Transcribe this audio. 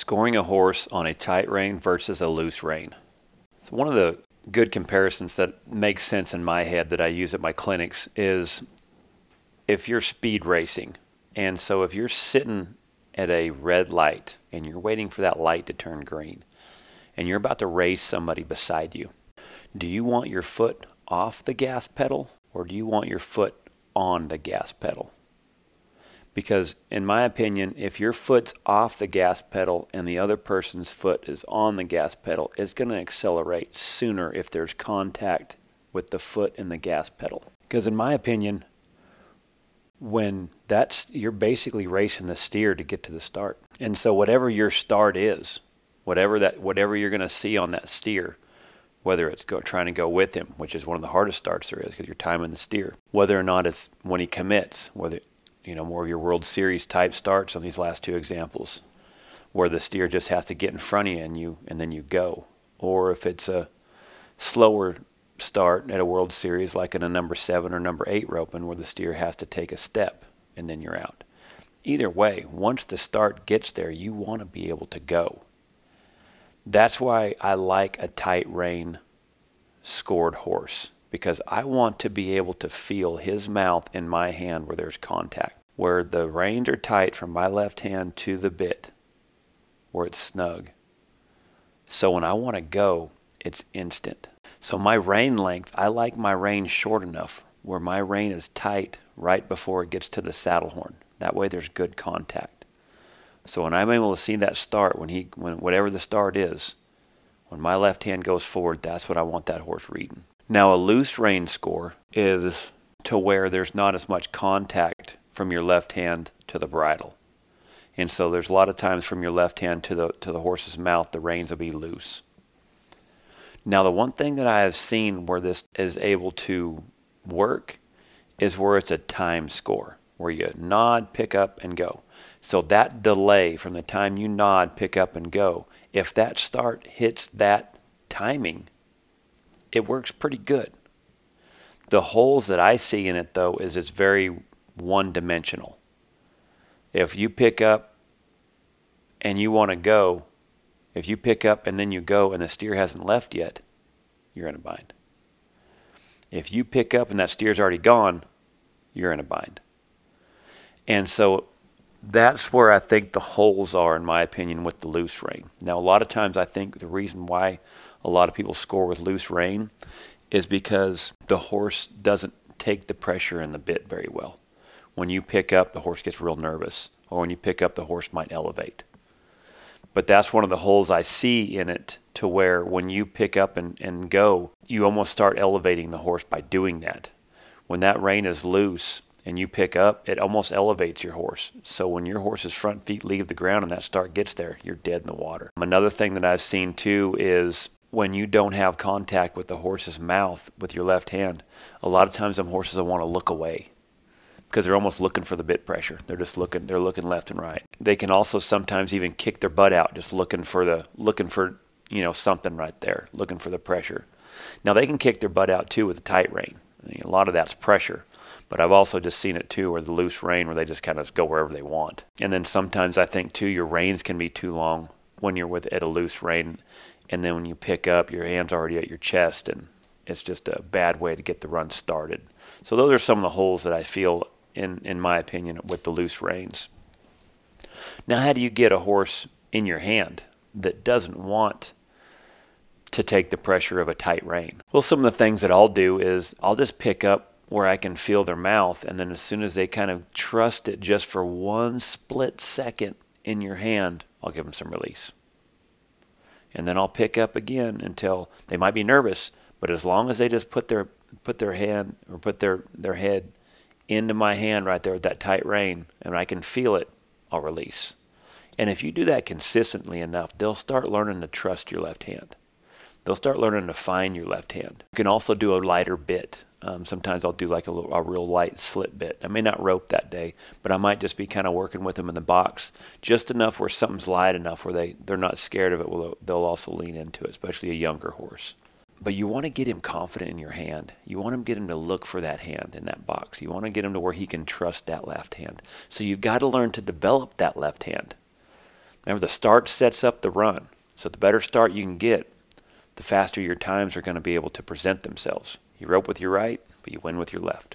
Scoring a horse on a tight rein versus a loose rein. So one of the good comparisons that makes sense in my head that I use at my clinics is if you're speed racing. And so if you're sitting at a red light and you're waiting for that light to turn green and you're about to race somebody beside you, do you want your foot off the gas pedal or do you want your foot on the gas pedal? Because, in my opinion, if your foot's off the gas pedal and the other person's foot is on the gas pedal, it's going to accelerate sooner if there's contact with the foot and the gas pedal. Because, in my opinion, when that's you're basically racing the steer to get to the start. And so whatever your start is, whatever that whatever you're going to see on that steer, whether it's go, trying to go with him, which is one of the hardest starts there is because you're timing the steer, whether or not it's when he commits, whether you know, more of your World Series type starts on these last two examples, where the steer just has to get in front of you and you and then you go. Or if it's a slower start at a World Series, like in a number seven or number eight roping, where the steer has to take a step and then you're out. Either way, once the start gets there, you want to be able to go. That's why I like a tight rein scored horse because I want to be able to feel his mouth in my hand where there's contact, where the reins are tight from my left hand to the bit, where it's snug. So when I want to go, it's instant. So my rein length, I like my rein short enough where my rein is tight right before it gets to the saddle horn. That way there's good contact. So when I'm able to see that start, when he, when whatever the start is, when my left hand goes forward, that's what I want that horse reading. Now, a loose rein score is to where there's not as much contact from your left hand to the bridle. And so there's a lot of times from your left hand to the to the horse's mouth the reins will be loose. Now the one thing that I have seen where this is able to work is where it's a time score, where you nod, pick up, and go. So that delay from the time you nod, pick up, and go, if that start hits that timing, it works pretty good. The holes that I see in it, though, is it's very one dimensional. If you pick up and you want to go, if you pick up and then you go and the steer hasn't left yet, you're in a bind. If you pick up and that steer's already gone, you're in a bind. And so that's where I think the holes are, in my opinion, with the loose rein. Now, a lot of times I think the reason why a lot of people score with loose rein is because the horse doesn't take the pressure in the bit very well. When you pick up, the horse gets real nervous, or when you pick up, the horse might elevate. But that's one of the holes I see in it to where when you pick up and, and go, you almost start elevating the horse by doing that. When that rein is loose and you pick up, it almost elevates your horse. So when your horse's front feet leave the ground and that start gets there, you're dead in the water. Another thing that I've seen too is when you don't have contact with the horse's mouth with your left hand, a lot of times them horses will want to look away because they're almost looking for the bit pressure. They're just looking they're looking left and right. They can also sometimes even kick their butt out just looking for the looking for, you know, something right there, looking for the pressure. Now they can kick their butt out too with a tight rein. I mean, a lot of that's pressure. But I've also just seen it too where the loose rein where they just kind of go wherever they want. And then sometimes I think too your reins can be too long when you're with at a loose rein and then when you pick up, your hand's already at your chest, and it's just a bad way to get the run started. So those are some of the holes that I feel, in in my opinion, with the loose reins. Now, how do you get a horse in your hand that doesn't want to take the pressure of a tight rein? Well, some of the things that I'll do is I'll just pick up where I can feel their mouth, and then as soon as they kind of trust it just for one split second in your hand, I'll give them some release and then I'll pick up again until they might be nervous, but as long as they just put their put their hand or put their their head into my hand right there with that tight rein and I can feel it, I'll release. And if you do that consistently enough, they'll start learning to trust your left hand. They'll start learning to find your left hand. You can also do a lighter bit. Um, sometimes I'll do like a, little, a real light slip bit. I may not rope that day, but I might just be kind of working with them in the box just enough where something's light enough where they, they're not scared of it. Well, they'll also lean into it, especially a younger horse. But you want to get him confident in your hand. You want to get him to look for that hand in that box. You want to get him to where he can trust that left hand. So you've got to learn to develop that left hand. Remember, the start sets up the run. So the better start you can get, the faster your times are going to be able to present themselves. You rope with your right, but you win with your left.